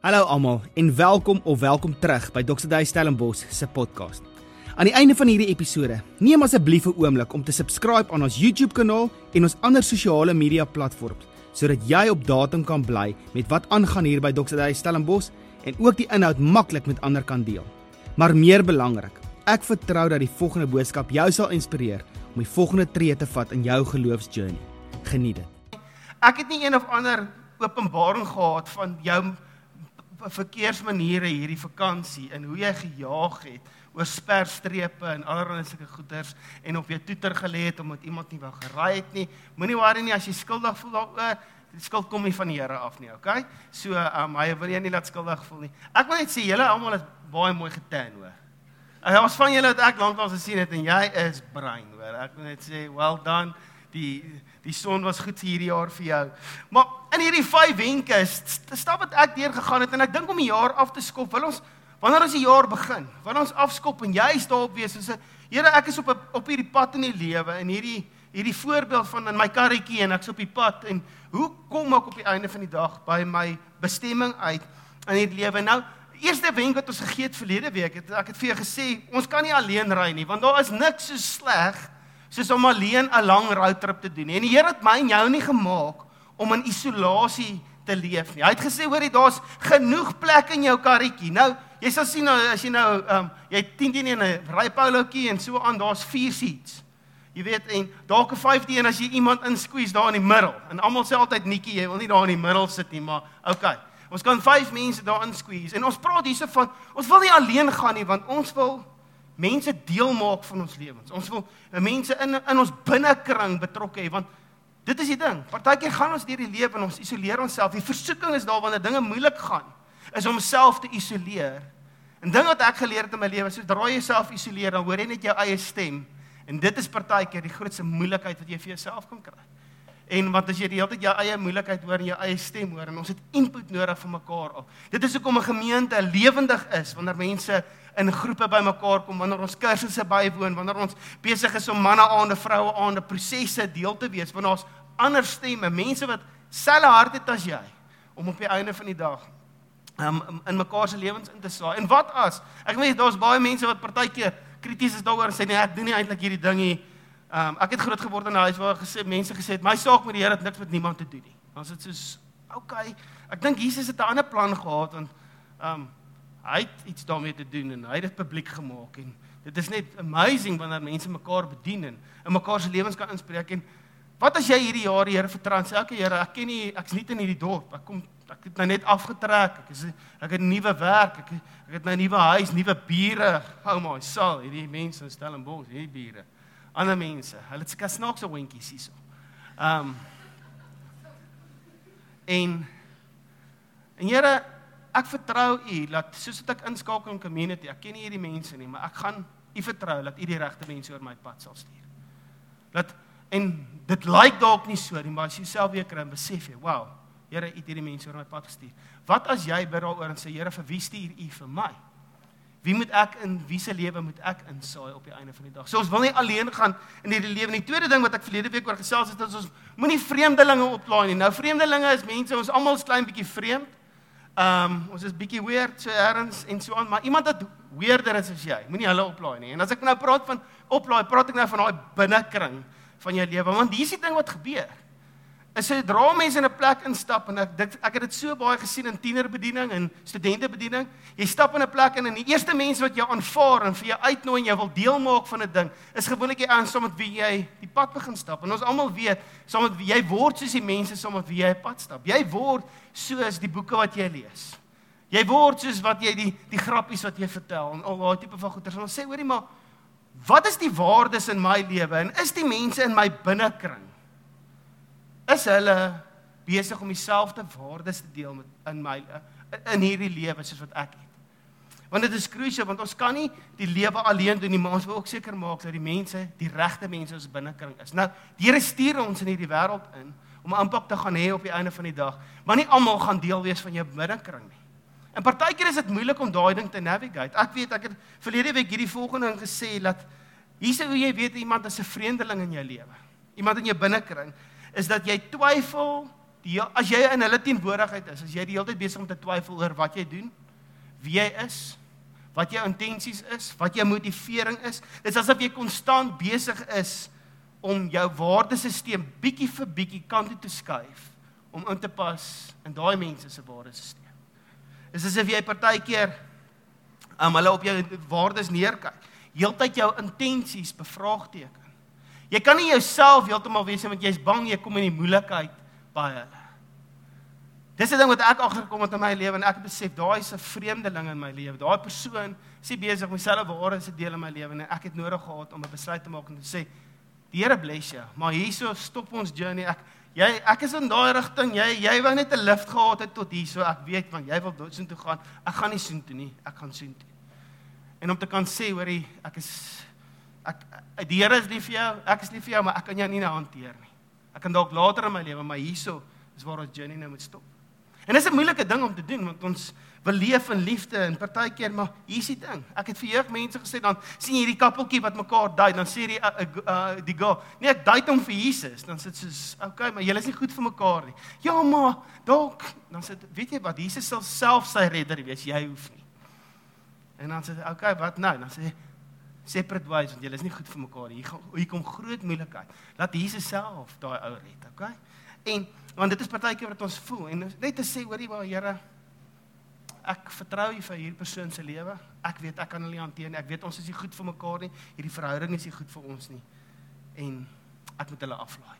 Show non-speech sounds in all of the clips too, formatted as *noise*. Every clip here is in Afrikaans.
Hallo almal en welkom of welkom terug by Dr. Dave Stellenbosch se podcast. Aan die einde van hierdie episode, neem asseblief 'n oomblik om te subscribe aan ons YouTube kanaal en ons ander sosiale media platforms sodat jy op datum kan bly met wat aangaan hier by Dr. Dave Stellenbosch en ook die inhoud maklik met ander kan deel. Maar meer belangrik, ek vertrou dat die volgende boodskap jou sal inspireer om die volgende tree te vat in jou geloofsjourney. Geniet dit. Ek het nie een of ander openbaring gehad van jou verkeersmaniere hierdie vakansie en hoe jy gejaag het oor sperstrepe en allerlei sulke goeters en op jou toeter gelê het omdat iemand nie wou geraai het nie. Moenie worry nie as jy skuldig voel daaroor. Die skuld kom nie van die Here af nie, okay? So, um hy wil jou nie laat skuldig voel nie. Ek wil net sê julle almal is baie mooi getan, hoor. En ons van julle wat ek lanklaas gesien het en jy is brein, hoor. Ek wil net sê well done. Die die son was goed hierdie jaar vir jou. Maar in hierdie 5 wenke stap wat ek deur gegaan het en ek dink om die jaar af te skop, wil ons wanneer ons die jaar begin, wanneer ons afskop en jy is daarop wees en sê, Here, ek is op op hierdie pad in die lewe en hierdie hierdie voorbeeld van in my karretjie en ek's op die pad en hoe kom ek op die einde van die dag by my bestemming uit in hierdie lewe? Nou, eerste wenk wat ons gegee het verlede week, het ek het vir jou gesê, ons kan nie alleen ry nie, want daar is niks so sleg soos om alleen 'n lang roadtrip te doen nie. En die Here het my en jou nie gemaak om in isolasie te leef nie. Hy het gesê hoor daar's genoeg plek in jou karretjie. Nou, jy sal sien nou as jy nou ehm um, jy 10 teen 'n ry polootjie en so aan, daar's 4 seats. Jy weet en dalk 'n 5de een as jy iemand insqueeze daar in die middel. En almal sê altyd netjie, jy wil nie daar in die middel sit nie, maar okay. Ons kan 5 mense daar insqueeze. En ons praat hierse van ons wil nie alleen gaan nie want ons wil mense deel maak van ons lewens. Ons wil mense in in ons binnekring betrokke hê want Dit is die ding. Partykeer gaan ons deur die lewe en ons isoleer onsself. Die versoeking is daar wanneer dinge moeilik gaan, is om self te isoleer. En ding wat ek geleer het in my lewe, sodra jy jouself isoleer, dan hoor jy net jou eie stem. En dit is partykeer die grootste moeilikheid wat jy vir jouself kan kry. En want as jy die hele tyd jou eie moeilikheid hoor en jou eie stem hoor en ons het input nodig vir mekaar al. Dit is hoekom 'n gemeente lewendig is wanneer mense in groepe bymekaar kom, wanneer ons kursusse bywoon, wanneer ons besig is om manne aande, vroue aande prosesse deel te wees, wanneer ons ander stemme, mense wat selfe hart het as jy om op die einde van die dag um, in mekaar se lewens in te saai. En wat as? Ek weet daar's baie mense wat partykeer krities is daaroor en sê nee, ek doen nie eintlik hierdie ding nie. Um, ek het groot geword in 'n huis waar gesê mense gesê het my saak met die Here het niks met niemand te doen nie. Is dit soos okay. Ek dink Jesus het 'n ander plan gehad want um hy het iets daarmee te doen en hy het dit publiek gemaak en dit is net amazing wanneer mense mekaar bedien en in mekaar se lewens kan inspreek en Wat as jy hierdie jaar die Here vertrou ek Here, ek ken nie ek's nie in hierdie dorp. Ek kom ek het nou net afgetrek. Ek is ek het 'n nuwe werk. Ek ek het nou 'n nuwe huis, nuwe bure. Hou maar, sal hierdie mense in Stellenbosch, hierdie bure. Ander mense, hulle het seker snaakse windjies hierso. Ehm um, en en Here, ek vertrou U dat soos ek inskakel in community, ek ken nie hierdie mense nie, maar ek gaan U vertrou dat U die regte mense oor my pad sal stuur. Dat En dit lyk dalk nie so nie, maar as jy self weer kry en besef jy, wow, Here het hierdie mense oor my pad gestuur. Wat as jy bid daaroor en sê Here, vir wie stuur U vir my? Wie moet ek in wie se lewe moet ek insaai op die einde van die dag? So ons wil nie alleen gaan in hierdie lewe nie. Die tweede ding wat ek verlede week oor gesels het, is ons moenie vreemdelinge oplaai nie. Nou vreemdelinge is mense, ons almal is klein bietjie vreemd. Ehm um, ons is bietjie weird so erns en so aan, maar iemand wat weerder is as jy, moenie hulle oplaai nie. En as ek nou praat van oplaai, praat ek nou van daai binnekring van jou lewe want hier is die ding wat gebeur. Is sodra mense in 'n plek instap en ek dit ek het dit so baie gesien in tienerbediening en studentebediening, jy stap in 'n plek in en die eerste mense wat jou aanvaar en vir jou uitnooi en jy wil deel maak van 'n ding, is gewoonlik jy aan saam met wie jy die pad begin stap. En ons almal weet, saam met wie jy word soos die mense saam met wie jy 'n pad stap. Jy word soos die boeke wat jy lees. Jy word soos wat jy die die grappies wat jy vertel en al daai tipe van goeters. Ons sê hoorie maar Wat is die waardes in my lewe en is die mense in my binnekring is hulle besig om dieselfde waardes te deel met in my in hierdie lewe soos wat ek het. Want dit is krusial want ons kan nie die lewe alleen doen nie, maar ons wil ook seker maak dat die mense, die regte mense ons binnekring is. Nou, die Here stuur ons in hierdie wêreld in om 'n impak te gaan hê op die einde van die dag, maar nie almal gaan deel wees van jou binnekring nie. En partykeer is dit moeilik om daai ding te navigate. Ek weet ek het verlede week hierdie volgende ding gesê dat hierse hoe jy weet iemand is 'n vreemdeling in jou lewe. Iemand in jou binnekring is dat jy twyfel die as jy in hulle teenwoordigheid is, as jy die hele tyd besig om te twyfel oor wat jy doen, wie jy is, wat jou intensies is, wat jou motivering is, dis asof jy konstant besig is om jou waardesisteem bietjie vir bietjie kant toe skuif om in te pas in daai mense se waardesisteem. Dis asof jy partykeer um, hulle op jou waardes neerkyk. Heeltyd jou intensies bevraagteken. Jy kan nie jouself heeltemal wees want jy's bang jy kom in die moeilikheid by hulle. Dis 'n ding wat ek agterkom het in my lewe en ek besef daai is 'n vreemdeling in my lewe. Daai persoon is nie besig om dieselfde waardes te deel in my lewe en ek het nodig gehad om 'n besluit te maak en te sê die Here bless jou, maar hierso stop ons journey. Ek jy ek is in daai rigting. Jy jy wou net 'n lift gehad het tot hierso. Ek weet want jy wil doodsin toe gaan. Ek gaan nie soen toe nie. Ek gaan soen toe. En om te kan sê hoorie, ek is ek die Here is lief vir jou. Ek is lief vir jou, maar ek kan jou nie nou hanteer nie. Ek kan dalk later in my lewe, maar hierso is waar ons journey nou moet stop. En dis 'n moeilike ding om te doen want ons wil leef in liefde en partykeer maar hier's die ding. Ek het vir jeugmense gesê dan sien jy hierdie kappeltjie wat mekaar dui, dan sê die uh, uh, die go, nee ek dui hom vir Jesus. Dan sit soos, okay, maar julle is nie goed vir mekaar nie. Ja, maar dalk dan sit weet jy wat Jesus sal self sy redder wees, jy hoef nie. En dan sê okay, wat nou? Dan sê separate ways want julle is nie goed vir mekaar. Hier hier kom groot moeilikheid. Laat Jesus self daai ou red, okay? En want dit is partykeer wat ons voel en net te sê hoorie maar Here ek vertrou U vir hierdie persoon se lewe. Ek weet ek kan hulle hanteer nie. Ek weet ons is nie goed vir mekaar nie. Hierdie verhouding is nie goed vir ons nie. En ek moet hulle aflaai.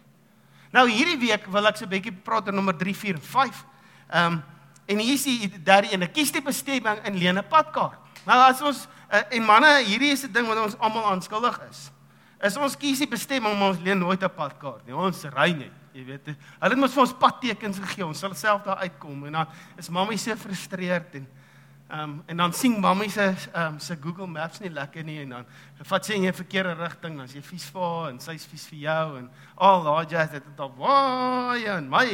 Nou hierdie week wil ek so 'n bietjie praat oor nommer 3, 4 en 5. Ehm um, en hier is die derde een. Kies die bestemming in lene padkaart. Nou as ons uh, en manne, hierdie is 'n ding wat ons almal aanskuldig is. Is ons kies die bestemming om ons leen nooit 'n padkaart nie. Ons ry net, jy weet. Hulle het mos vir ons padtekens gegee. Ons sal self daar uitkom en dan is mammie so gefrustreerd en ehm um, en dan sien mammie se ehm um, se Google Maps nie lekker nie en dan vat sy in 'n verkeerde rigting, dan is jy vies vir haar en sy's vies vir jou en al daai jazz het dit op waai en my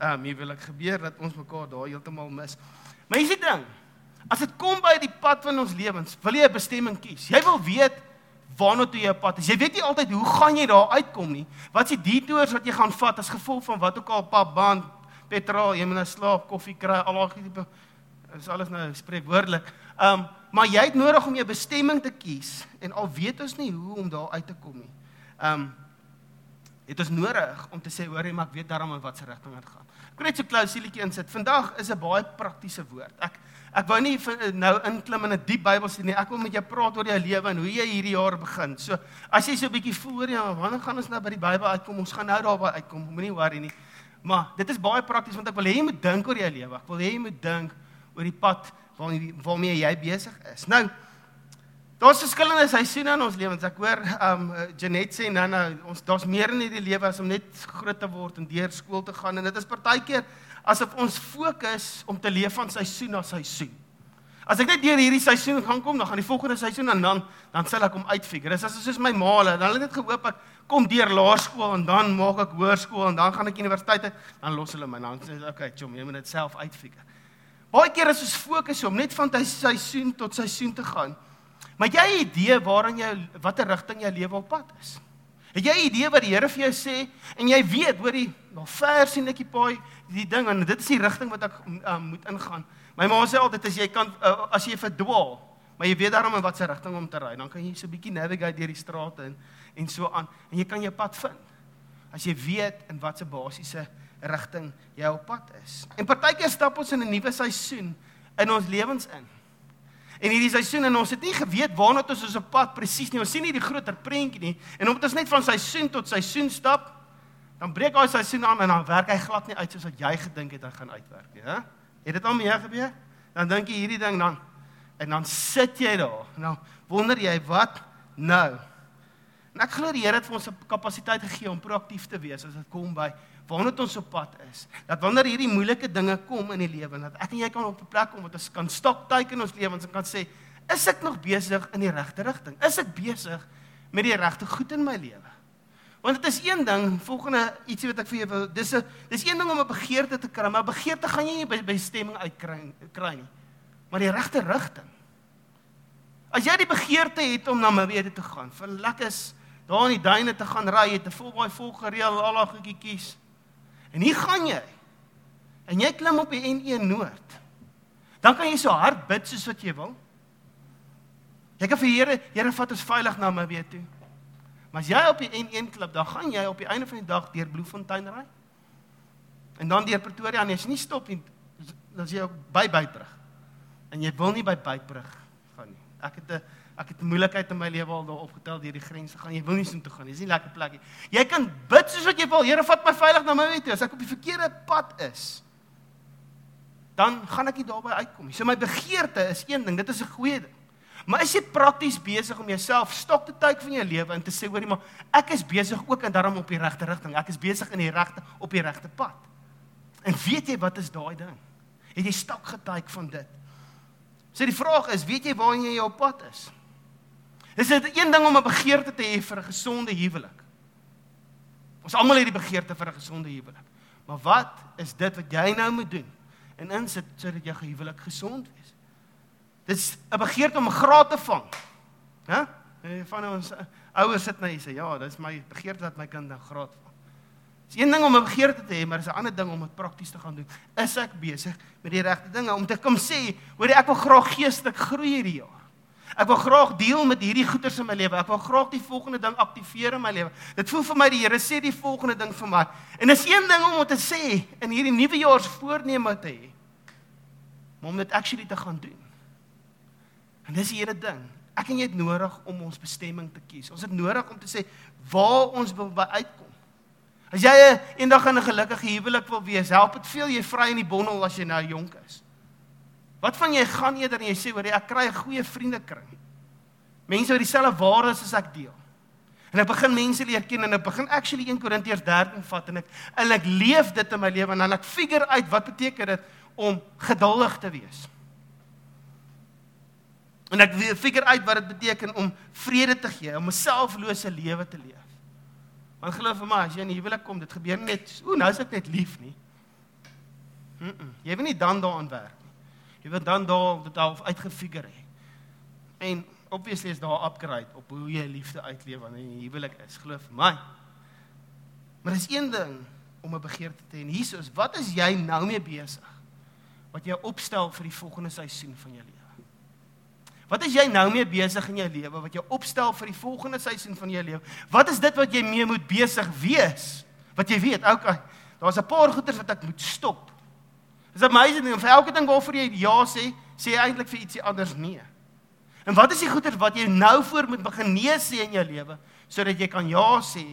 ehm um, hier wil ek gebeur dat ons mekaar daar heeltemal mis. Maar hier's die ding. As dit kom by die pad van ons lewens, wil jy 'n bestemming kies. Jy wil weet waarna toe jy op pad is. Jy weet nie altyd hoe gaan jy daar uitkom nie. Wat is die detours wat jy gaan vat as gevolg van wat ook al pad baan, petrol, jy moet nou slaap, koffie kry, al daai tipe is alles nou spreekwoordelik. Um maar jy het nodig om jou bestemming te kies en al weet ons nie hoe om daar uit te kom nie. Um het ons nodig om te sê hoorie maar ek weet daarom in watter rigting dit gaan. Ek wil net so klousietjie insit. Vandag is 'n baie praktiese woord. Ek ek wou nie nou inklim in 'n diep Bybelstudie nie. Ek wil met jou praat oor jou lewe en hoe jy hierdie jaar begin. So as jy so 'n bietjie voel ja, wanneer gaan ons nou by die Bybel uitkom? Ons gaan nou daarby uitkom. Moenie worry nie. Maar dit is baie prakties want ek wil hê jy moet dink oor jou lewe. Ek wil hê jy moet dink oor die pad waarmee jy besig is. Nou Daar's verskillende seisoene in ons lewens. Ek hoor um Janet sê nou nou ons daar's meer in hierdie lewe as om net groot te word en deur skool te gaan en dit is partykeer asof ons fokus om te leef van seisoen na seisoen. As ek net deur hierdie seisoen gaan kom, dan gaan die volgende seisoen en dan dan sal ek hom uitfigure. Dis as soos my maale, dan het net gehoop ek kom deur laerskool en dan maak ek hoërskool en dan gaan ek universiteit toe, dan los hulle my dan sê okay, chom, jy moet dit self uitfigure. Baie keer is ons fokus om net van seisoen tot seisoen te gaan. Maar jy 'n idee waaraan jy watter rigting jou lewe op pad is? Het jy 'n idee wat die Here vir jou sê en jy weet, hoor jy, daar ver sien ek die paai, die ding en dit is die rigting wat ek uh, moet ingaan. My ma sê altyd as jy kan uh, as jy verdwaal, maar jy weet daarom in watter rigting om te ry, dan kan jy so 'n bietjie navigate deur die strate en en so aan en jy kan jou pad vind. As jy weet in watter basiese rigting jy op pad is. En partykeer stap ons in 'n nuwe seisoen in ons lewens in. En hierdie seisoen en ons het nie geweet waarna ons ons op pad presies nie. Ons sien nie die groter prentjie nie. En omdat ons net van seisoen tot seisoen stap, dan breek daai seisoen aan en dan werk hy glad nie uit soos wat jy gedink het hy gaan uitwerk nie, hè? Het dit al mee gebeur? Dan dink jy hierdie ding dan en dan sit jy daar. Nou wonder jy wat nou? En ek glo die Here het vir ons 'n kapasiteit gegee om proaktief te wees as dit kom by waarna ons op pad is. Dat wanneer hierdie moeilike dinge kom in die lewe, dat ek en jy kan op 'n plek kom wat ons kan stop teken in ons lewens en kan sê, is ek nog besig in die regte rigting? Is ek besig met die regte goed in my lewe? Want dit is een ding, volgende ietsie wat ek vir jou wil, dis 'n dis een ding om 'n begeerte te kry, maar begeerte gaan jy nie by bestemming uitkry kry nie. Maar die regte rigting. As jy die begeerte het om na Namibië te gaan, vir lekker daar in die duine te gaan ry, te vol baie volgereël al daai goedjies. En hier gaan jy. en jy klim op die N1 Noord, dan kan jy so hard bid soos wat jy wil. Jy kan vir Here, Here vat ons veilig na weer toe. Maar as jy op die N1 klip, dan gaan jy op die einde van die dag deur Bloemfontein ry. En dan deur Pretoria en as jy nie stop nie, dan is jy ook by Beitbrug. En jy wil nie by Beitbrug gaan nie. Ek het 'n ek het 'n moeilikheid in my lewe al daar opgetel deur die grense gaan. Jy wil nie so toe gaan nie. Dis nie lekker plek nie. Jy kan bid soos wat jy wil. Here, vat my veilig na my toe. As ek op die verkeerde pad is, dan gaan ek nie daarby uitkom nie. So my begeerte is een ding. Dit is 'n goeie ding. Maar is jy prakties besig om jouself stok te tyd van jou lewe en te sê hoorie maar ek is besig ook en daarom op die regte rigting. Ek is besig in die regte op die regte pad. En weet jy wat is daai ding? Het jy stok getyk van dit? So die vraag is, weet jy waar jy op pad is? Is dit een ding om 'n begeerte te hê vir 'n gesonde huwelik? Ons almal het die begeerte vir 'n gesonde huwelik. Maar wat is dit wat jy nou moet doen en insit sodat jou huwelik gesond wees? Dis 'n begeerte om 'n graad te vang. Hæ? Van ons ouers sit nou hier sê, ja, dis my begeerte dat my kind 'n graad vang. Dis een ding om 'n begeerte te hê, maar dis 'n ander ding om dit prakties te gaan doen. Is ek besig met die regte dinge om te kom sê, hoor ek wil graag geestelik groei hierdie jaar. Ek wil graag deel met hierdie goeders in my lewe. Ek wil graag die volgende ding aktiveer in my lewe. Dit voel vir my die Here sê die volgende ding vir my. En dis een ding om te sê in hierdie nuwe jaar se voorneme te hê. Maar om dit actually te gaan doen. En dis die hele ding. Ek en jy het nodig om ons bestemming te kies. Ons het nodig om te sê waar ons wil uitkom. As jy eendag in 'n gelukkige huwelik wil wees, help dit veel jy vry in die bondel as jy nou jonk is. Wat van jy gaan eerder en jy sê hoor ek kry 'n goeie vriendekring. Mense wat dieselfde waardes as ek deel. En ek begin mense leer ken en ek begin actually 1 Korintiërs 13 vat en ek en ek leef dit in my lewe en dan ek figure uit wat beteken dit om geduldig te wees. En ek figure uit wat dit beteken om vrede te gee, om 'n selflose lewe te leef. Want glo vir my, as jy in die huwelik kom, dit gebeur net, o, nou is ek net lief nie. Mm -mm, jy wil nie dan daaraan werk. Jy wil dan daar dit al uitgefigure hê. En obviously is daar upgrade op hoe jy liefde uitleef wanneer jy huwelik is, glo vir my. Maar dis een ding om 'n begeerte te hê. En is wat is jy nou mee besig? Wat jy opstel vir die volgende seisoen van jou lewe? Wat is jy nou mee besig in jou lewe wat jy opstel vir die volgende seisoen van jou lewe? Wat is dit wat jy mee moet besig wees? Wat jy weet, okay, daar's 'n paar goeders wat ek moet stop. Is amazing en vir elke ding waarvoor jy ja sê, sê jy eintlik vir ietsie anders nee. En wat is die goeders wat jy nou voor moet begin nee sê in jou lewe sodat jy kan ja sê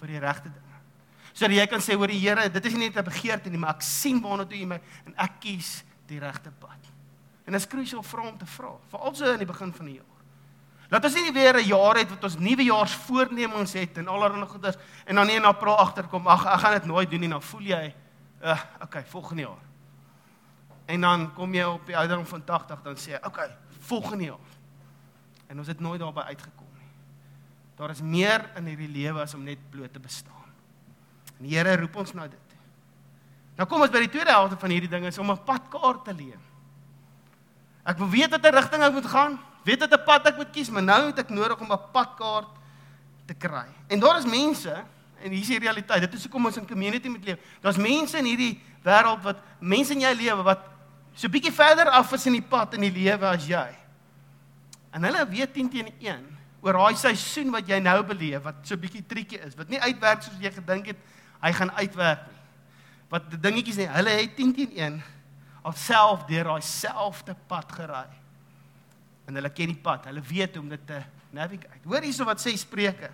vir die regte dinge? Sodat jy kan sê hoor die Here, dit is nie net 'n begeerte nie, maar ek sien waarna toe jy my en ek kies die regte pad. En dit is krusial vir hom te vra, veral so in die begin van die jaar. Laat ons nie weer 'n jaar het wat ons nuwejaars voornemens het en allerlei goeders en dan nie in April agterkom, ag ek gaan dit nooit doen nie, dan voel jy, uh, okay, volgende jaar. En dan kom jy op die ouderdom van 80 dan sê jy, okay, volgende jaar. En ons het nooit daarby uitgekom nie. Daar is meer in hierdie lewe as om net bloot te bestaan. En die Here roep ons na dit. Nou kom ons by die tweede helfte van hierdie ding is om 'n padkaart te leer. Ek wil weet watter rigting ek moet gaan, weet watter pad ek moet kies, maar nou het ek nodig om 'n padkaart te kry. En daar is mense en hier is die realiteit. Dit is hoekom ons in community moet leef. Daar's mense in hierdie wêreld wat mense in jou lewe wat so bietjie verder af is in die pad in die lewe as jy. En hulle weet 10 teen 1 oor daai seisoen wat jy nou beleef wat so bietjie triekie is, wat nie uitwerk soos jy gedink het hy gaan uitwerk nie. Wat die dingetjies nie, hulle het 10 teen 1 alself deur daai selfde pad gery. En hulle ken die pad. Hulle weet hoe om dit te navigate. Hoor hierso wat sê Spreuke.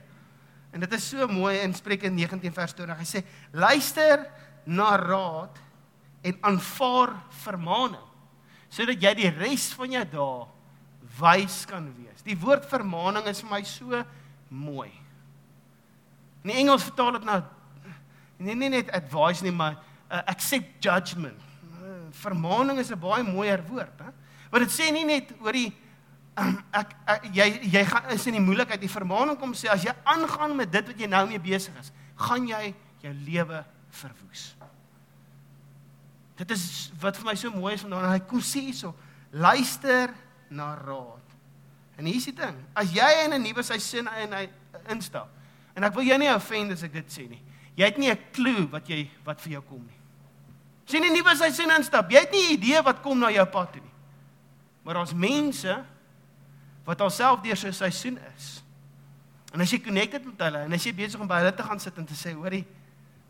En dit is so mooi in Spreuke 19 vers 20. Hy sê: "Luister na raad en aanvaar vermaaning, sodat jy die res van jou dae wys kan wees." Die woord vermaaning is vir my so mooi. In Engels vertaal dit nou nie, nie net advice nie, maar uh, accept judgment vermaaning is 'n baie mooier woord, hè? Want dit sê nie net oor die um, ek, ek jy jy gaan is in die moeilikheid. Die vermaaning kom sê as jy aangaan met dit wat jy nou mee besig is, gaan jy jou lewe verwoes. Dit is wat vir my so mooi is vanaand. Hy kom sê hierso, luister na raad. En hier is die ding. As jy in 'n nuwe seisoen in hy instap. En ek wil jou nie offend as ek dit sê nie. Jy het nie 'n klou wat jy wat vir jou kom nie. As jy in 'n nuwe seisoen instap, jy het nie idee wat kom na jou pad toe nie. Maar daar's mense wat alself deur so 'n seisoen is. En as jy connected met hulle en as jy besig om by hulle te gaan sit en te sê, hoorie,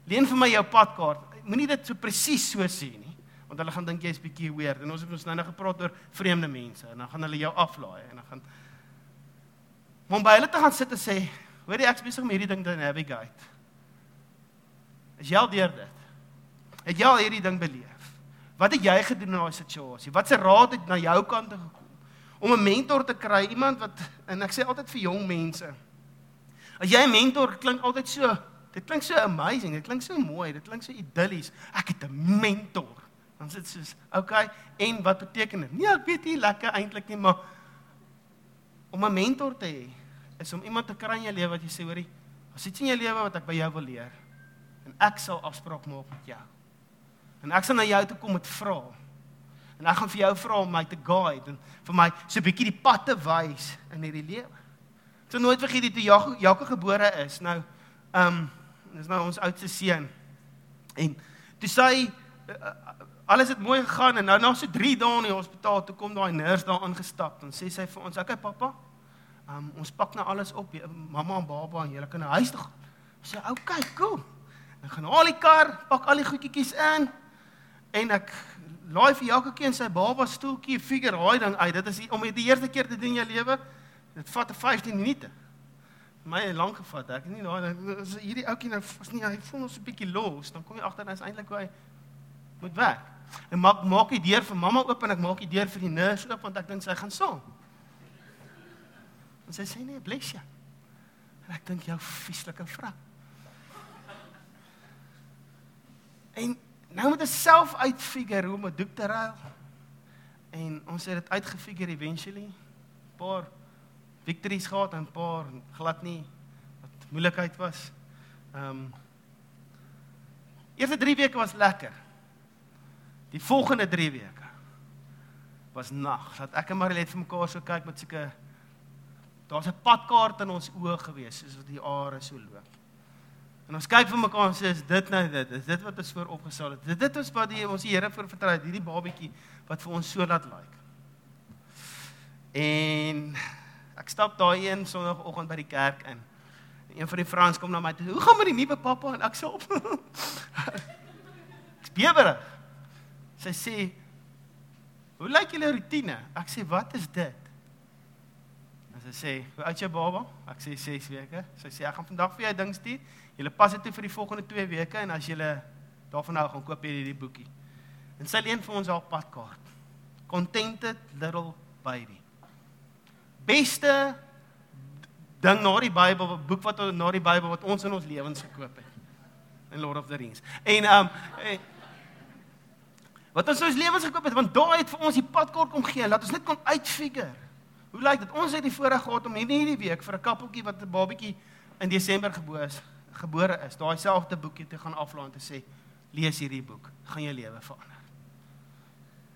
leen vir my jou padkaart. Moenie dit so presies so sê nie, want hulle gaan dink jy's bietjie weird. En ons het ons nou net gepraat oor vreemde mense en dan gaan hulle jou aflaai en dan gaan Maar om by hulle te gaan sit en sê, hoorie, ek's besig om hierdie ding te navigate. Is jy al deur dit? Het jy al hierdie ding beleef? Wat het jy gedoen in daai situasie? Wat se raad het na jou kant toe gekom? Om 'n mentor te kry, iemand wat en ek sê altyd vir jong mense, As jy 'n mentor klink altyd so, dit klink so amazing, dit klink so mooi, dit klink so idillies. Ek het 'n mentor. Dan sê dit soos, "Oké, en wat beteken dit?" Nee, ek weet nie lekker eintlik nie, maar om 'n mentor te hê is om iemand te kry in jou lewe wat jy sê, "Hoerie, as iets in jou lewe wat ek by jou wil leer, en ek sal afspraak maak met jou." En ek sal na jou toe kom met vrae. En ek gaan vir jou vra om my te guide en vir my so 'n bietjie die pad te wys in hierdie lewe. So nooit vergeet jy toe Jakob gebore is. Nou ehm um, dis nou ons oudste seun. En toe sê hy uh, alles het mooi gegaan en nou na so 3 dae in die hospitaal toe kom daai nurse daar aangestap en sê sy vir ons, "Oké pappa, ehm um, ons pak nou alles op, mamma en baba en julle kan na huis toe gaan." Sê, "Oké, okay, cool." Ek gaan haal die kar, pak al die goedjies in en ek laai vir Jakob en sy baba stoeltjie figure daai ding uit. Dit is om die eerste keer te doen in jou lewe. Dit vat 15 minute. My het lank gevat. Ek nie nou as hierdie ouetjie nou as nie hy voel ons 'n bietjie los, dan kom jy agter is eintlik hoe hy moet werk. En maak maak die deur vir mamma oop en ek maak die deur vir die nurse oop want ek dink sy gaan saam. En sy sê nee, bless you. En ek dink jou vieslike vrou. En nou moet ek self uitfigure hoe om 'n doek te ruil. En ons het dit uitgefigure eventually. Paar victories gehad en 'n paar glad nie wat moeilikheid was. Ehm um, Eerste 3 weke was lekker. Die volgende 3 weke was nag. Dat ek en Marilet vir mekaar so kyk met seker daar's 'n padkaart in ons oë gewees soos wat die are so loop. En ons kyk vir mekaar en sê is dit nou dit? Is dit wat ons voor opgesal het? Dit dit is wat die ons die Here vir vertrou het, hierdie babietjie wat vir ons so laat lyk. Like. En Ek stap daai een sonoggend by die kerk in. Een van die vrouens kom na my toe. Hoe gaan met die nuwe pappa? En ek sê op. *laughs* Ek's bewerig. Sy sê, "Hoe lyk julle rotine?" Ek sê, "Wat is dit?" En sy sê, "Hoe oud is jou baba?" Ek sê 6 weke. Sy sê, "Ek gaan vandag vir jou ding stuur. Julle pas dit toe vir die volgende 2 weke en as julle daarvan nou gaan koop hierdie boekie." En sy leen vir ons haar padkaart. Contented little baby beste ding na die Bybel, boek wat na die Bybel wat ons in ons lewens gekoop het. In Lord of the Rings. En um en, wat ons ons lewens gekoop het, want daai het vir ons die padkaart kom gee, laat ons net kon uitfigure. Hoe lyk dit? Ons het die voorreg gehad om hierdie hierdie week vir 'n kappeltjie wat 'n babatjie in Desember gebore is, gebore is, daai selfde boekie te gaan aflaai en te sê, lees hierdie boek, gaan jou lewe verander.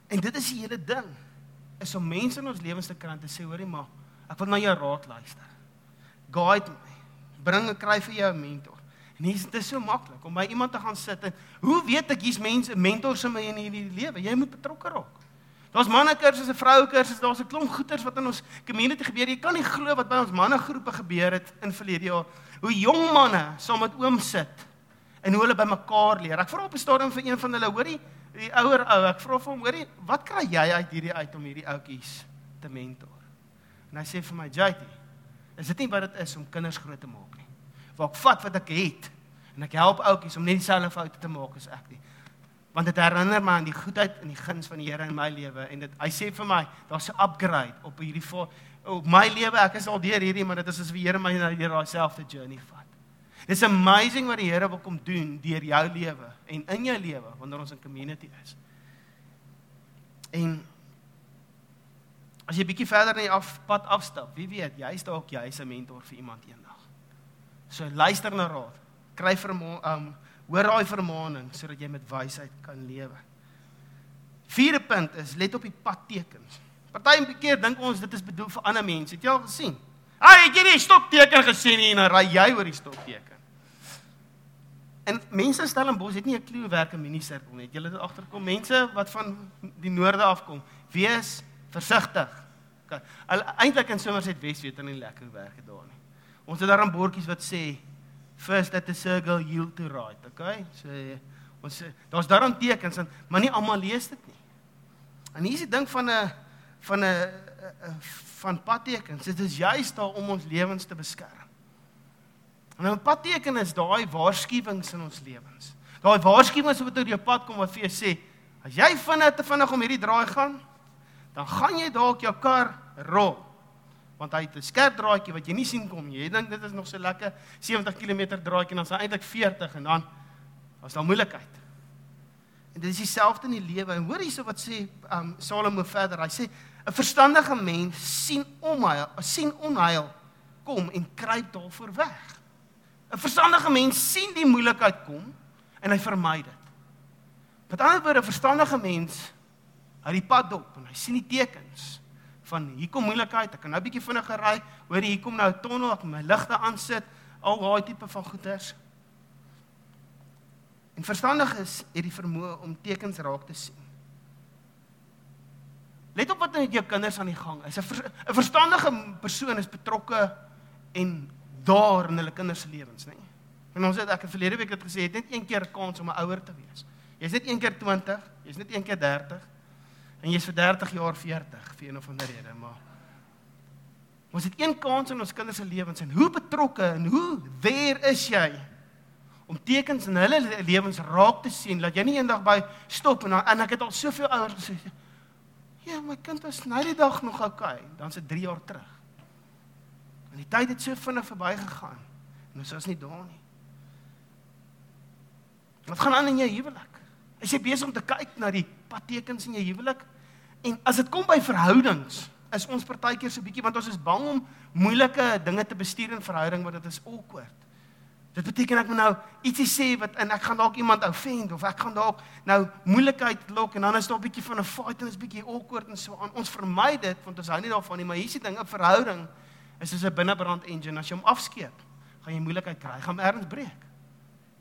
En dit is die hele ding is om mense in ons lewens te kry en te sê hoorie maar Ek wil na jou raad luister. Guide my. Bring 'n kry vir jou 'n mentor. En hier is dit so maklik om by iemand te gaan sit en hoe weet ek hier's mense mentors in my in hierdie lewe? Jy moet betrokke raak. Daar's manne kursusse, vroue kursusse, daar's 'n klomp goeters wat in ons community gebeur. Jy kan nie glo wat by ons mannegroepe gebeur het in verlede jaar. Hoe jong manne saam met oom sit en hoe hulle by mekaar leer. Ek vra op 'n stadium vir een van hulle, hoorie, die ouer ou, ek vra vir hom, hoorie, wat kry jy uit hierdie uit om hierdie ouetjies te mentor? En hy sê vir my, "JT, is dit nie wat dit is om kinders groot te maak nie? Waar ek vat wat ek het en ek help ouetjies om net dieselfde foute te maak as ek nie. Want dit herinner my aan die goedheid en die guns van die Here in my lewe en dit hy sê vir my, daar's 'n upgrade op hierdie op my lewe. Ek is al deur hierdie, maar dit is asof die Here my na deur daai selfde journey vat. It's amazing wat die Here wil kom doen deur jou lewe en in jou lewe wanneer ons in community is. En As jy bietjie verder in die af, pad afstap, wie weet, jy's dalk jy's 'n mentor vir iemand eendag. So luister na raad. Kry hom um hoor daai vermaaning sodat jy met wysheid kan lewe. Vierde punt is let op die padtekens. Party keer dink ons dit is bedoel vir ander mense. Het jy al gesien? Ag, het jy die stopteken gesien hier en ry jy oor die stopteken? En mense in Stellenbosch het nie 'n klou werk in minisirkel nie. Het agterkom mense wat van die noorde afkom. Wees versigtig. Okay. Eintlik in Somerset Wes weet hulle nie lekker hoe werk dit daar nie. Ons het daar 'n bordjies wat sê first at the circle yield to right, okay? So ons daar's daarom tekens en maar nie almal lees dit nie. En hier is die ding van 'n van 'n van padtekens. Dit is juist daar om ons lewens te beskerm. En 'n padteken is daai waarskuwings in ons lewens. Daai waarskuwings wat oor jou pad kom wat vir jou sê, as jy vinnig te vinnig om hierdie draai gaan, dan gaan jy dalk jou kar rol. Want hy het 'n skerp draadjie wat jy nie sien kom nie. Jy dink dit is nog so lekker 70 km draadjie en dan is hy eintlik 40 en dan was daar moeilikheid. En dit is dieselfde in die lewe. En hoor hierso wat sê um Salomo verder. Hy sê 'n verstandige mens sien onheil, sien onheil kom en kruip daarvoor weg. 'n Verstandige mens sien die moeilikheid kom en hy vermy dit. Met ander woorde, 'n verstandige mens hy die pad dop en hy sien die tekens van hier kom moeilikheid, ek kan nou 'n bietjie vinniger ry, hoor hier kom nou 'n tonnel, ek my ligte aansit, al daai tipe van goeders. En verstandig is het die vermoë om tekens raak te sien. Let op wat met jou kinders aan die gang is. 'n ver, verstandige persoon is betrokke en daar in hulle kinders se lewens, nê? En ons het ek het verlede week het gesê, het net een keer kans om 'n ouer te wees. Jy's net een keer 20, jy's net een keer 30 en jy's vir 30 jaar 40 vir een of ander rede, maar ons het een kans in ons kinders se lewens en hoe betrokke en hoe waar is jy? om tekens in hulle lewens raak te sien dat jy nie eendag by stop en en ek het al soveel ouers gesê ja my kind was nou die dag nog oukei okay. dan se 3 jaar terug en die tyd het so vinnig verbygegaan en ons is nie daar nie wat gaan aan in jou huwelik is jy besig om te kyk na die padtekens in jou huwelik en as dit kom by verhoudings is ons partykeer so bietjie want ons is bang om moeilike dinge te bestuur in verhouding want dit is awkward Dit beteken ek moet nou ietsie sê wat en ek gaan dalk iemand offend of ek gaan dalk nou moeilikheid lok en dan is daar 'n bietjie van 'n fight en is bietjie awkward en so aan. Ons vermy dit want ons hou nie daarvan nie, maar hier's die ding, 'n verhouding is soos 'n binnebrand engine. As jy hom afskeep, gaan jy moeilikheid kry, gaan ergens breek.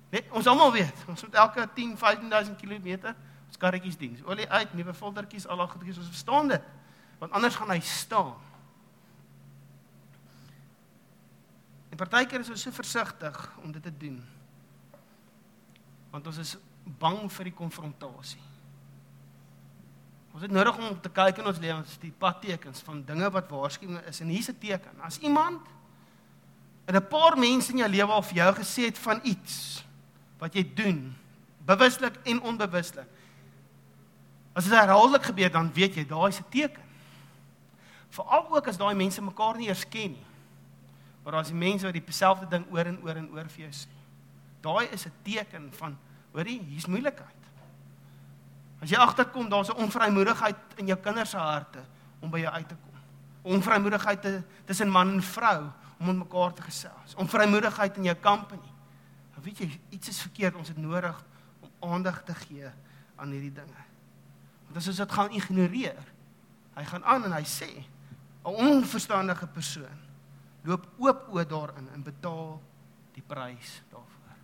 Net ons almal weet, ons moet elke 10, 15000 km ons karretjies dien. Olie uit, nuwe filtertjies, al daai goedjies, ons verstaan dit. Want anders gaan hy staan. En partykeer is ons so versigtig om dit te doen. Want ons is bang vir die konfrontasie. Ons het nodig om te kyk in ons lewens die padtekens van dinge wat waarskuwing is en hier's 'n teken. As iemand en 'n paar mense in jou lewe al vir jou gesê het van iets wat jy doen, bewuslik en onbewuslik. As dit herhaaldelik gebeur, dan weet jy daai is 'n teken. Veral ook as daai mense mekaar nie eers ken nie. Maar daar's die mense wat dieselfde ding oor en oor en oor vir jou sê. Daai is 'n teken van, hoorie, hier's moeilikheid. As jy agterkom, daar's 'n onvrymoedigheid in jou kinders se harte om by jou uit te kom. Onvrymoedigheid tussen man en vrou om met mekaar te gesels. Onvrymoedigheid in jou company. Dan weet jy, iets is verkeerd. Ons het nodig om aandag te gee aan hierdie dinge. Want as ons dit gaan ignoreer, hy gaan aan en hy sê 'n onverstandige persoon loop oop oop daarin en betaal die prys daarvoor.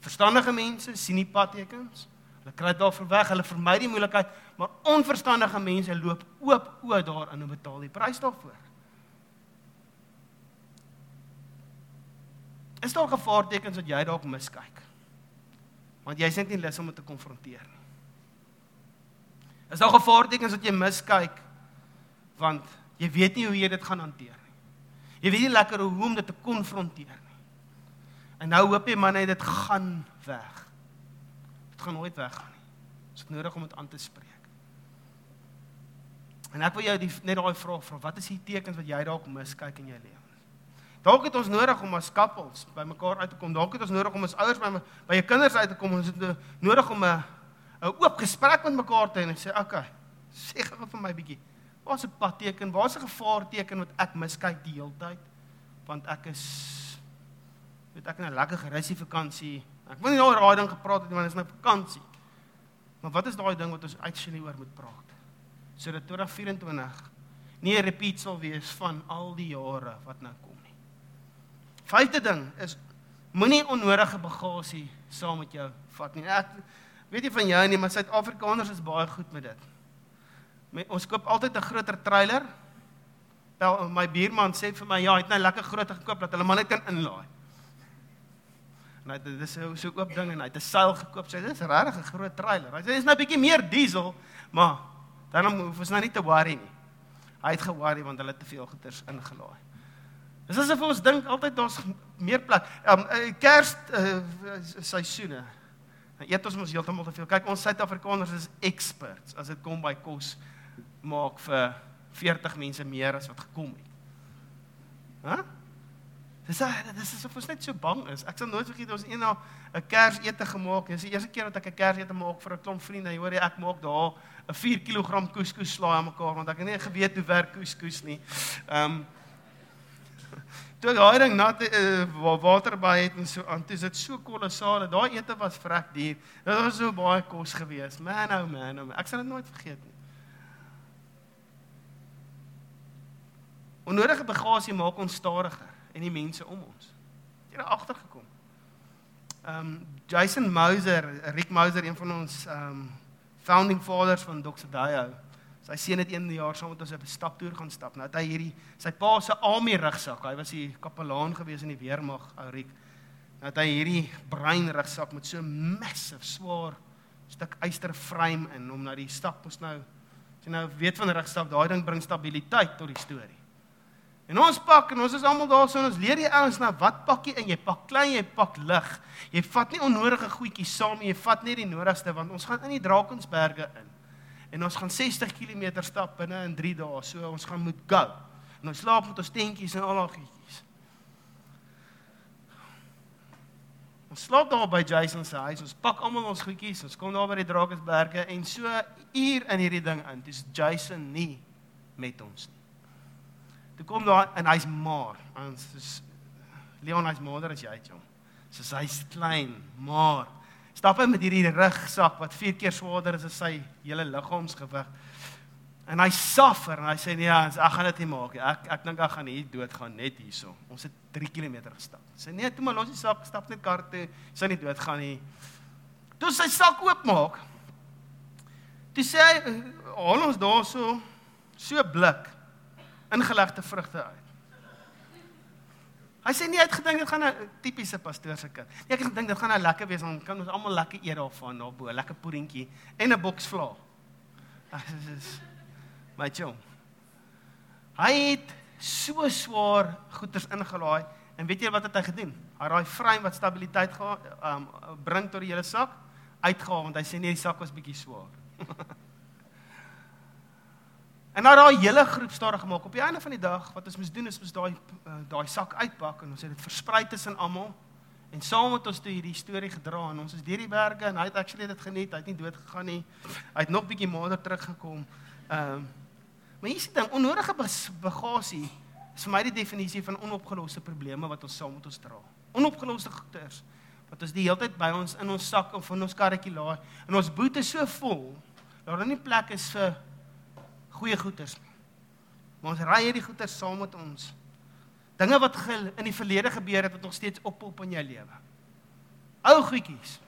Verstandige mense sien die padtekens. Hulle kry dit daarvoor weg, hulle vermy die moeilikheid, maar onverstandige mense loop oop oop daarin en betaal die prys daarvoor. Is daar gevaartekens wat jy dalk miskyk? Want jy's net nie lus om dit te konfronteer nie. Is daar gevaartekens wat jy miskyk want jy weet nie hoe jy dit gaan hanteer nie. Jy weet nie lekker hoe om dit te konfronteer nie. En nou hoop jy man net dit gaan weg. Dit gaan nooit weggaan nie. Dit is nodig om dit aan te spreek. En ek wil jou die, net daai vraag vra, wat is die tekens wat jy dalk miskyk in jou lewe? Dalk het ons nodig om as koppels by mekaar uit te kom. Dalk het ons nodig om as ouers by by jou kinders uit te kom. Ons het nodig om 'n 'n oop gesprek met mekaar te hê en sê, "Oké, okay, sê gou vir my bietjie. Waar's 'n padteken? Waar's 'n gevaarteken wat ek miskyk die hele tyd? Want ek is weet ek 'n lekker gereisie vakansie. Ek wil nie oor daai ding gepraat het nie, want dit is my vakansie. Maar wat is daai ding wat ons actually oor moet praat? Sodat 2024 nie 'n repeat sal wees van al die jare wat nou kom nie. Vyfde ding is Moenie onnodige bagasie saam met jou vat nie. Ek weet nie van jou nie, maar Suid-Afrikaners is baie goed met dit. Ons koop altyd 'n groter trailer. Wel, my buurman sê vir my, ja, hy het nou lekker groot gekoop dat hulle maar net kan inlaai. En hy dis so so oop ding en hy het 'n seil gekoop. Sê dis regtig 'n groot trailer. Hy sê dis nou 'n bietjie meer diesel, maar dan hoef ons nou nie te worry nie. Hy het ge-worry want hulle het te veel goeders ingelaai. Dis asof ons dink altyd daar's meer plek. Um Kers uh, seisoene. Nou eet ons mos heeltemal te veel. Kyk, ons Suid-Afrikaners is experts as dit kom by kos maak vir 40 mense meer as wat gekom het. Hæ? Huh? Dis dis is of ons net so bang is. Ek sal nooit vergeet ons eendag 'n Kersete gemaak. Dis die eerste keer dat ek 'n Kersete maak vir 'n klomp vriende. Jy hoor jy ek maak daar 'n 4 kg couscous slaai aan mekaar want ek het nie geweet hoe werk couscous nie. Ehm um, Toe daai ding nat uh, water by het en so aan, dis dit so kolossale. Daai ete was vrek duur. Dit was so baie kos gewees. Man oh man, oh, ek sal dit nooit vergeet nie. Onnodige bagasie maak ons stadiger en die mense om ons. Het jy daar agtergekom? Ehm um, Jason Moser, Rick Moser, een van ons ehm um, founding fathers van Dr. Sy seun het een jaar saam met ons op 'n staptoer gaan stap. Nou het hy hierdie sy pa se army rugsak. Hy was die kapelaan gewees in die weermag, ou Rick. Nou het hy hierdie bruin rugsak met so 'n massive swaar stuk yster frame in om na die stap ons nou as jy nou weet van rugsak, daai ding bring stabiliteit tot die storie. En ons pak en ons is almal daar so en ons leer die ouens nou wat pak jy in? Jy pak klein, jy pak lig. Jy vat nie onnodige goedjies saam nie. Jy vat net die nodigste want ons gaan in die Drakensberge in. En ons gaan 60 km stap binne in 3 dae. So ons gaan moet go. En ons slaap met ons tentjies en al daai goedjies. Ons slaap daar by Jason se huis. Ons pak almal ons goedjies. Ons kom daar by die Drakensberge en so uur in hierdie ding in. Dis Jason nie met ons nie. Toe kom daar en hy's maar. Ons is Leon hy's maarder as jy uit hom. Soos hy's klein, maar stap hy met hierdie rugsak wat 4 keer swaarder is as sy hele liggaamsgewig. En hy suffer en hy sê nee, ek gaan dit nie maak nie. Ek ek dink ek gaan hier doodgaan net hierso. Ons het 3 km gestap. Sê nee, toe maar los die sak, stap net kar toe. Sy nie doodgaan nie. Toe sy sak oopmaak. Toe sê hy, "Haal ons daarso so blik ingelegde vrugte uit. Hy sê nie hy het gedink dit gaan 'n tipiese pastoor se kind. Nee, ek het gedink dit gaan nou lekker wees, dan kan ons almal lekker eet daarvan daarbo, lekker puddingkie en 'n boks vla. My chom. Hy het so swaar goeders ingelaai en weet jy wat het hy gedoen? Hy raai frame wat stabiliteit gaan um, bring tot die hele sak uitgehaal want hy sê nee, die sak was bietjie swaar. *laughs* En nou daai hele groep stadig gemaak. Op die einde van die dag wat ons moes doen is ons daai uh, daai sak uitpak en ons het dit versprei tussen almal. En saam met ons toe hierdie storie gedra en ons is deur die berge en hy het actually dit geniet. Hy het nie dood gegaan nie. Hy het nog bietjie mader teruggekom. Ehm um, maar hier is dit onnodige bagasie. Is vir my die definisie van onopgeloste probleme wat ons saam met ons dra. Onopgeloste goeders wat ons die hele tyd by ons in ons sak of in ons karretjie laai en ons boete so vol dat daar nie plek is vir goeie goeders. Maar ons ry hierdie goeders saam met ons. Dinge wat in die verlede gebeur het wat nog steeds oppop in jou lewe. Ou goedjies.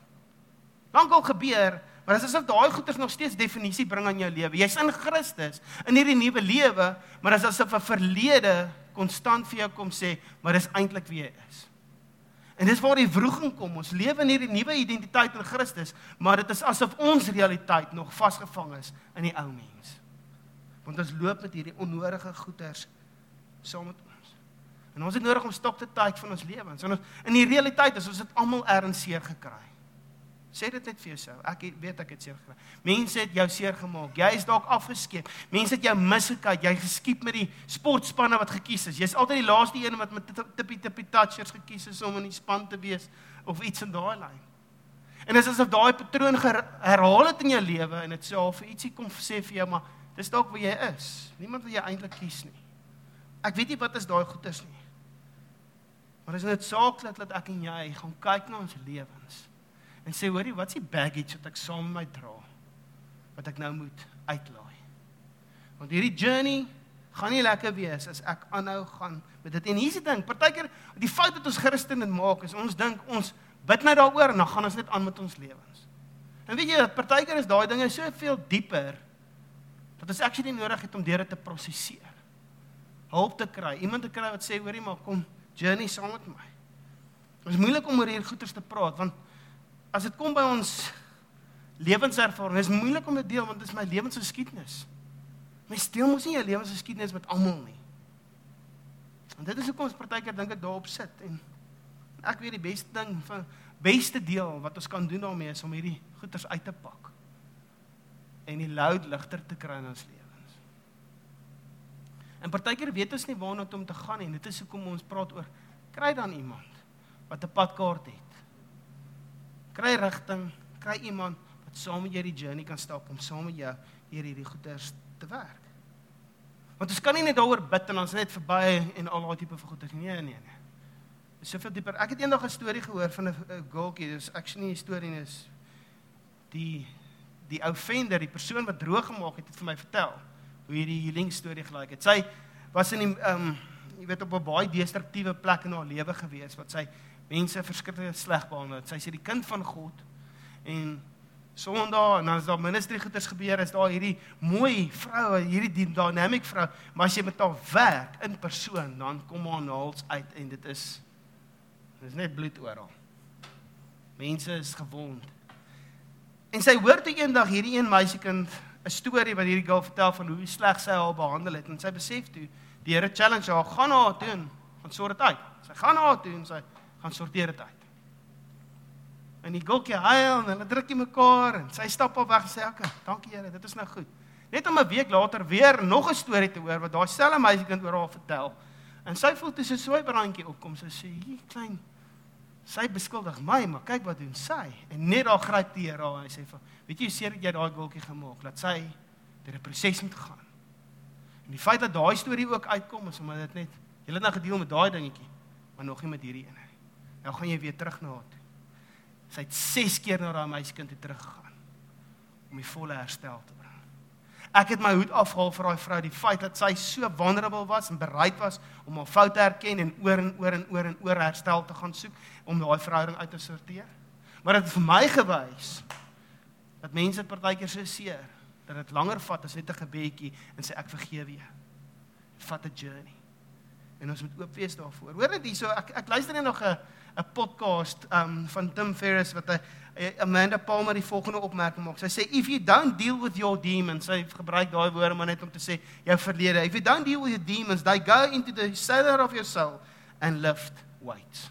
Lankal gebeur, maar dit is asof daai goeders nog steeds definisie bring aan jou lewe. Jy's in Christus in hierdie nuwe lewe, maar dit is asof 'n verlede konstant vir jou kom sê, maar dis eintlik wie jy is. En dis waar die wroging kom. Ons lewe in hierdie nuwe identiteit in Christus, maar dit is asof ons realiteit nog vasgevang is in die ou mens want ons loop met hierdie onnodige goeders saam met ons. En ons het nodig om stop te tyd van ons lewens. En ons in die realiteit is ons het almal erns seer gekry. Sê dit net vir jouself. Ek weet ek het seer gekry. Mense het jou seer gemaak. Jy is dalk afgeskeep. Mense het jou misgekyk. Jy geskiep met die sportspanne wat gekies is. Jy's altyd die laaste een wat met tippie tippie touchers gekies is om in die span te wees of iets in daai lyn. En dit is asof daai patroon herhaal het in jou lewe en dit sê al vir ietsie kom sê vir jou maar Dis dalk wie jy is. Niemand wil jy eintlik kies nie. Ek weet nie wat is daai goeders nie. Maar is dit saaklik dat ek en jy gaan kyk na ons lewens en sê hoorie, wat's die baggage wat ek saam met my dra? Wat ek nou moet uitlaai. Want hierdie journey gaan nie lekker wees as ek aanhou gaan met dit. En hier's die ding, partykeer die fout wat ons Christene maak is ons dink ons bid net daaroor en dan gaan ons net aan met ons lewens. En weet jy, partykeer is daai dinge soveel dieper dat ons actually nodig het om dit te prosesseer. Hulp te kry, iemand te kry wat sê hoorie maar kom journey saam met my. Dit is moeilik om oor hierdie goeters te praat want as dit kom by ons lewenservaring, is moeilik om te deel want dit is my lewensgeskiedenis. Mens deel mos nie jou lewensgeskiedenis met almal nie. En dit is hoekom ons partykeer dink ek daarop sit en ek weet die beste ding van beste deel wat ons kan doen daarmee is om hierdie goeters uit te pak en die load ligter te kry in ons lewens. En partykeer weet ons nie waarna om te gaan nie en dit is hoekom ons praat oor kry dan iemand wat 'n padkaart het. Kry rigting, kry iemand wat saam met jou die journey kan stap om saam met jou hierdie goeters te werk. Want ons kan nie net daaroor bid en ons net verby en al daai tipe van goeie. Nee, nee, nee. Dis soveel dieper. Ek het eendag 'n storie gehoor van 'n girltjie. Dis actually nie 'n storie nie, is die die ou vender, die persoon wat droog gemaak het, het vir my vertel hoe hierdie healing storie gelyk het. Sy was in die ehm um, jy weet op 'n baie destruktiewe plek in haar lewe gewees wat sy mense verskriklik sleg behandel het. Sy sê die kind van God en Sondag en as daar ministry goeders gebeur, is daar hierdie mooi vrou, hierdie dynamic vrou, maar as jy met haar werk in persoon, dan kom haar naels uit en dit is dis net bloed oral. Mense is gewond. En sy hoor toe eendag hierdie een meisiekind 'n storie wat hierdie girl vertel van hoe sleg sy haar behandel het en sy besef toe die Here challenge haar, gaan haar toe en gaan sort dit uit. Sy gaan haar toe en sy gaan sorteer dit uit. En die gokkie huil en hulle druk mekaar en sy stap op weg en sê ek, dankie Here, dit is nou goed. Net om 'n week later weer nog 'n storie te hoor wat daai selfe meisiekind oor haar vertel. En sy voel toe sy swaai brandjie opkom, sy sê, "Hier klein sy beskuldig my, maar kyk wat doen sy." En net daar gryp die Here haar en hy sê, "Weet jy seer het jy daai gokkie gemaak? Laat sy deur 'n proses moet gaan." En die feit dat daai storie ook uitkom is omdat dit net jy het nou gedeel met daai dingetjie, maar nog nie met hierdie een nie. Nou gaan jy weer terug na haar toe. Sy het 6 keer na haar meisiekind toe teruggegaan om die volle herstel te bring. Ek het my hoed afhaal vir daai vrou, die feit dat sy so vulnerable was en bereid was om haar foute te erken en oor en oor en oor en oor herstel te gaan soek om daai verhouding uit te sorteer. Maar dit het vir my gewys dat mense partykeer so seer dat dit langer vat as net 'n gebedjie en sê ek vergewe jou. Vat 'n journey. En ons moet oop wees daarvoor. Hoor net hierso, ek ek luister net nog 'n 'n podcast um van Tim Ferriss wat hy Amanda Palmer die volgende opmerking maak. Sy sê if you don't deal with your demons, sy gebruik daai woorde maar net om te sê jou verlede. If you don't deal with your demons, they go into the cellar of your soul and lift weights.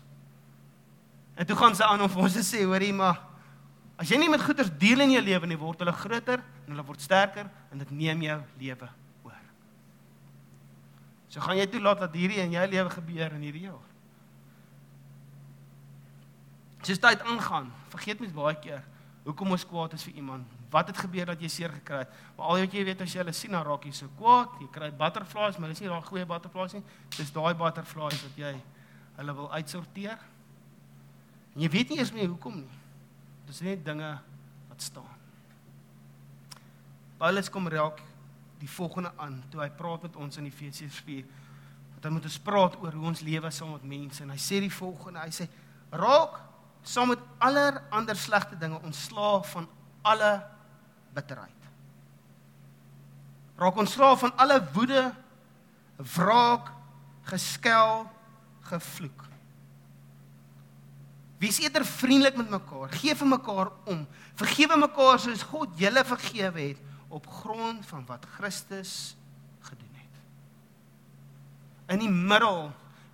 En toe gaan sy aan om vir ons te sê, hoorie maar as jy nie met goeders deel in jou lewe nie, word hulle groter en hulle word sterker en dit neem jou lewe oor. So gaan jy toelaat dat hierdie in jou lewe gebeur in hierdie jaar. Soos tyd aangaan, vergeet mens baie keer hoekom ons kwaad is vir iemand. Wat het gebeur dat jy seer gekry het? Maar al wat jy weet as jy hulle sien, dan raak jy so kwaad. Jy kry butterflies, maar dis nie daai goeie butterflies nie. Dis daai butterflies wat jy hulle wil uitsorteer. En jy weet nie eens meer hoekom nie. Dis net dinge wat staan. Paulus kom raak die volgende aan toe hy praat met ons in Efesiërs 4. Dat hy moet ons praat oor hoe ons lewe saam met mense en hy sê die volgende, hy sê raak saam met aller ander slegte dinge ontslaaf van alle bitterheid. Raak ontslaaf van alle woede, wraak, geskel, gevloek. Wees eerder vriendelik met mekaar, gee vir mekaar om, vergewe mekaar soos God julle vergewe het op grond van wat Christus gedoen het. In die middel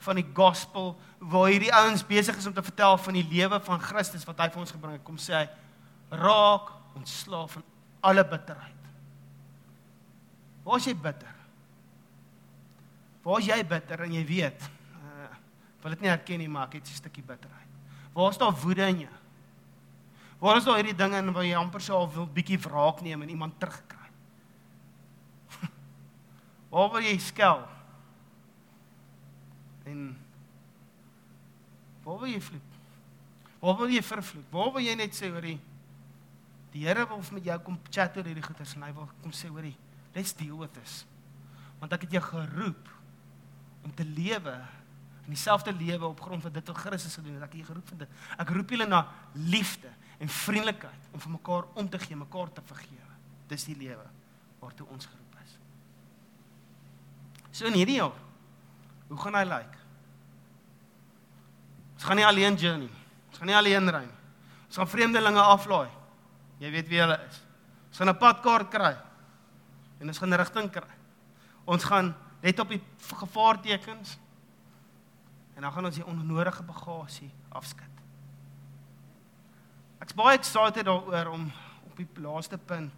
van die gospel waar hierdie ouens besig is om te vertel van die lewe van Christus wat hy vir ons gebring het. Kom sê hy raak ontslaaf van alle bitterheid. Waar is jy bitter? Waar is jy bitter en jy weet uh wil dit nie erken nie maar ek het 'n stukkie bitterheid. Waar is daar woede in jou? Waar is daar hierdie dinge in waar jy amper so wil bietjie wraak neem en iemand terugkry? *laughs* Waar wil jy skel? En waar wil jy vloek? Waar wil jy vervloek? Waar wil jy net sê hoorie? Die Here wil met jou kom chat oor hierdie goeters en hy wil kom sê hoorie, let's deal with this. Want ek het jou geroep om te lewe in dieselfde lewe op grond van dit wat Christus gedoen het. Ek het jou geroep vir dit. Ek roep julle na liefde en vriendelikheid om vir mekaar om te gee, mekaar te vergewe. Dis die lewe waartoe ons geroep is. So in hierdie jaar, hoe gaan hy lyk? Like? Ons gaan nie alleen journey. Ons gaan nie alleen ry nie. Ons gaan vreemdelinge aflaai. Jy weet wie hulle is. Ons gaan 'n padkaart kry. En ons gaan 'n rigting kry. Ons gaan let op die gevaartekens. En dan gaan ons die onnodige bagasie afskud. Ek's baie excited daaroor om op die laaste punt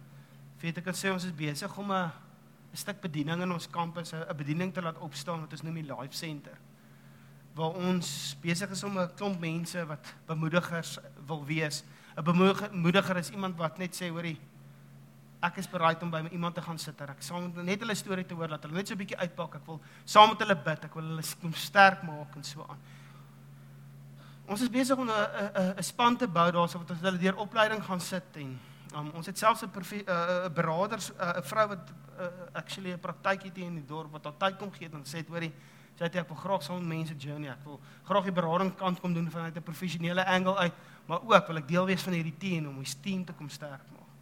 weet ek kan sê ons is besig om 'n 'n stuk bediening in ons kampus, 'n bediening te laat opstaan wat ons noem die Life Center waar ons besig is om 'n klomp mense wat bemoedigers wil wees. 'n Bemoediger is iemand wat net sê, hoorie, ek is bereid om by iemand te gaan sit en ek saam net hulle storie te hoor dat hulle net so 'n bietjie uitpak. Ek wil saam met hulle bid. Ek wil hulle kom sterk maak en so aan. Ons is besig om 'n 'n span te bou daarso wat ons hulle deur opleiding gaan sit en um, ons het selfs 'n 'n beraader 'n vrou wat uh, actually 'n praktykie het in die dorp wat haar tyd kom gee en sê, hoorie, Sy het ek wil graag saam met mense journey. Ek wil graag die berading kant kom doen vanuit 'n professionele angle uit, maar ook wil ek deel wees van hierdie team om ons team te kom sterk maak.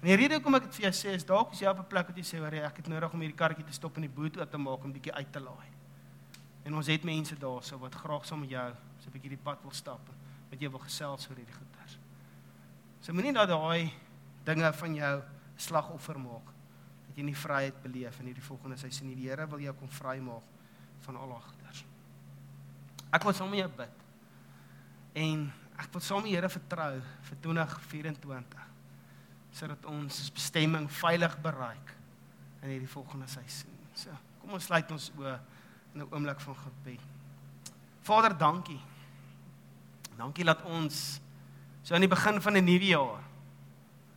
En die rede hoekom ek dit vir jou sê is dalk as jy op 'n plek wat jy sê, "Hoor, ek het nodig om hierdie karretjie te stop en die boot oop te maak om bietjie uit te laai." En ons het mense daarso wat graag saam met jou so 'n bietjie die pad wil stap met jou wil gesels oor hierdie goeters. So moenie dat daai dinge van jou slagoffer maak dat jy nie vryheid beleef in hierdie volgende seisoen nie. Die Here wil jou kom vrymaak van al goeders. Ek wil saam met jou bid. En ek wil saam met die Here vertrou vir 2024 sodat ons bestemming veilig bereik in hierdie volgende seisoen. So, kom ons sluit ons oë in 'n oomblik van gebed. Vader, dankie. Dankie dat ons so aan die begin van 'n nuwe jaar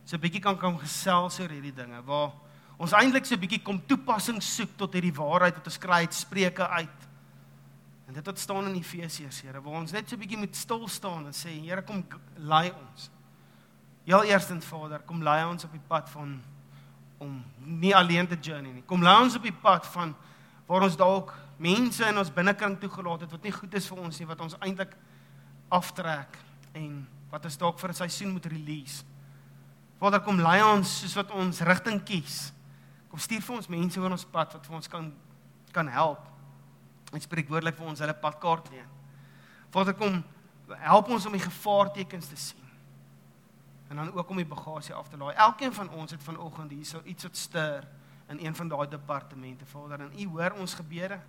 so 'n bietjie kan kom gesels oor hierdie dinge waar ons eintlik so 'n bietjie kom toepassing soek tot hierdie waarheid wat ons kry uit Spreuke uit. En dit wat staan in Efesiërs, Here, waar ons net so 'n bietjie moet stil staan en sê, Here, kom lei ons. Heel eerstens Vader, kom lei ons op die pad van om nie alleen te journey nie. Kom lei ons op die pad van waar ons dalk mense in ons binnekring toegelaat het wat nie goed is vir ons nie, wat ons eintlik aftrek en wat ons dalk vir 'n seisoen moet release. Vader, kom lei ons soos wat ons rigting kies. Kom stuur vir ons mense oor ons pad wat vir ons kan kan help. En spreek woordelik vir ons hulle padkaart leen. Vader kom help ons om die gevaartekens te sien. En dan ook om die bagasie af te laai. Elkeen van ons het vanoggend hierso iets wat stuur in een van daai departemente. Vader, en U hoor ons gebede.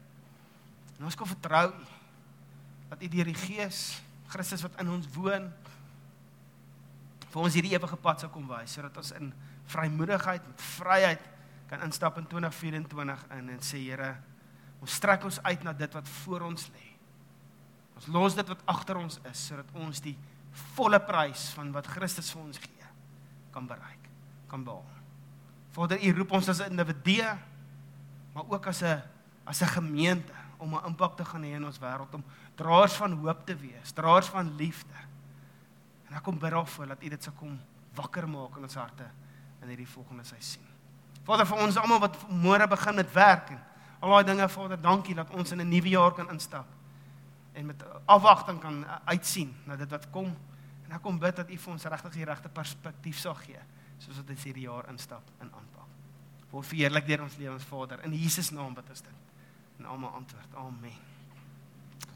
En ons kan vertrou U dat U deur die Gees Christus wat in ons woon vir ons hierdie ewige pad sal kom wys sodat ons in vrymoedigheid met vryheid kan instap in 2024 in en sê Here, ons strek ons uit na dit wat voor ons lê. Ons los dit wat agter ons is sodat ons die volle prys van wat Christus vir ons gee kan bereik, kan behaal. Vader, U roep ons as individue, maar ook as 'n as 'n gemeente om 'n impak te gaan hê in ons wêreld om draers van hoop te wees, draers van liefde. En ek kom bid daarvoor dat U dit sal kom wakker maak in ons harte in hierdie volgende seisoen. Vader vir ons almal wat môre begin met werk en al daai dinge Vader, dankie dat ons in 'n nuwe jaar kan instap en met afwagting kan uitsien na dit wat kom. En ek kom bid dat U vir ons regtig die regte perspektief sal gee soos wat ons hierdie jaar instap en aanpak. Word verheerlik deur ons lewens Vader in Jesus naam bid ons dit. En almal antwoord. Amen.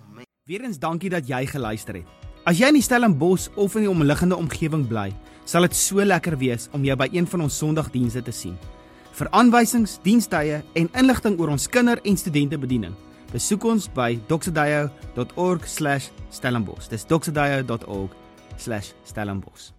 Amen. Weerens dankie dat jy geluister het. As jy in die Stellenbosch of in die omliggende omgewing bly, sal dit so lekker wees om jou by een van ons Sondagdienste te sien. Vir aanwysings, dienstye en inligting oor ons kinder- en studentebediening, besoek ons by doxedayo.org/stellenbosch. Dis doxedayo.org/stellenbosch.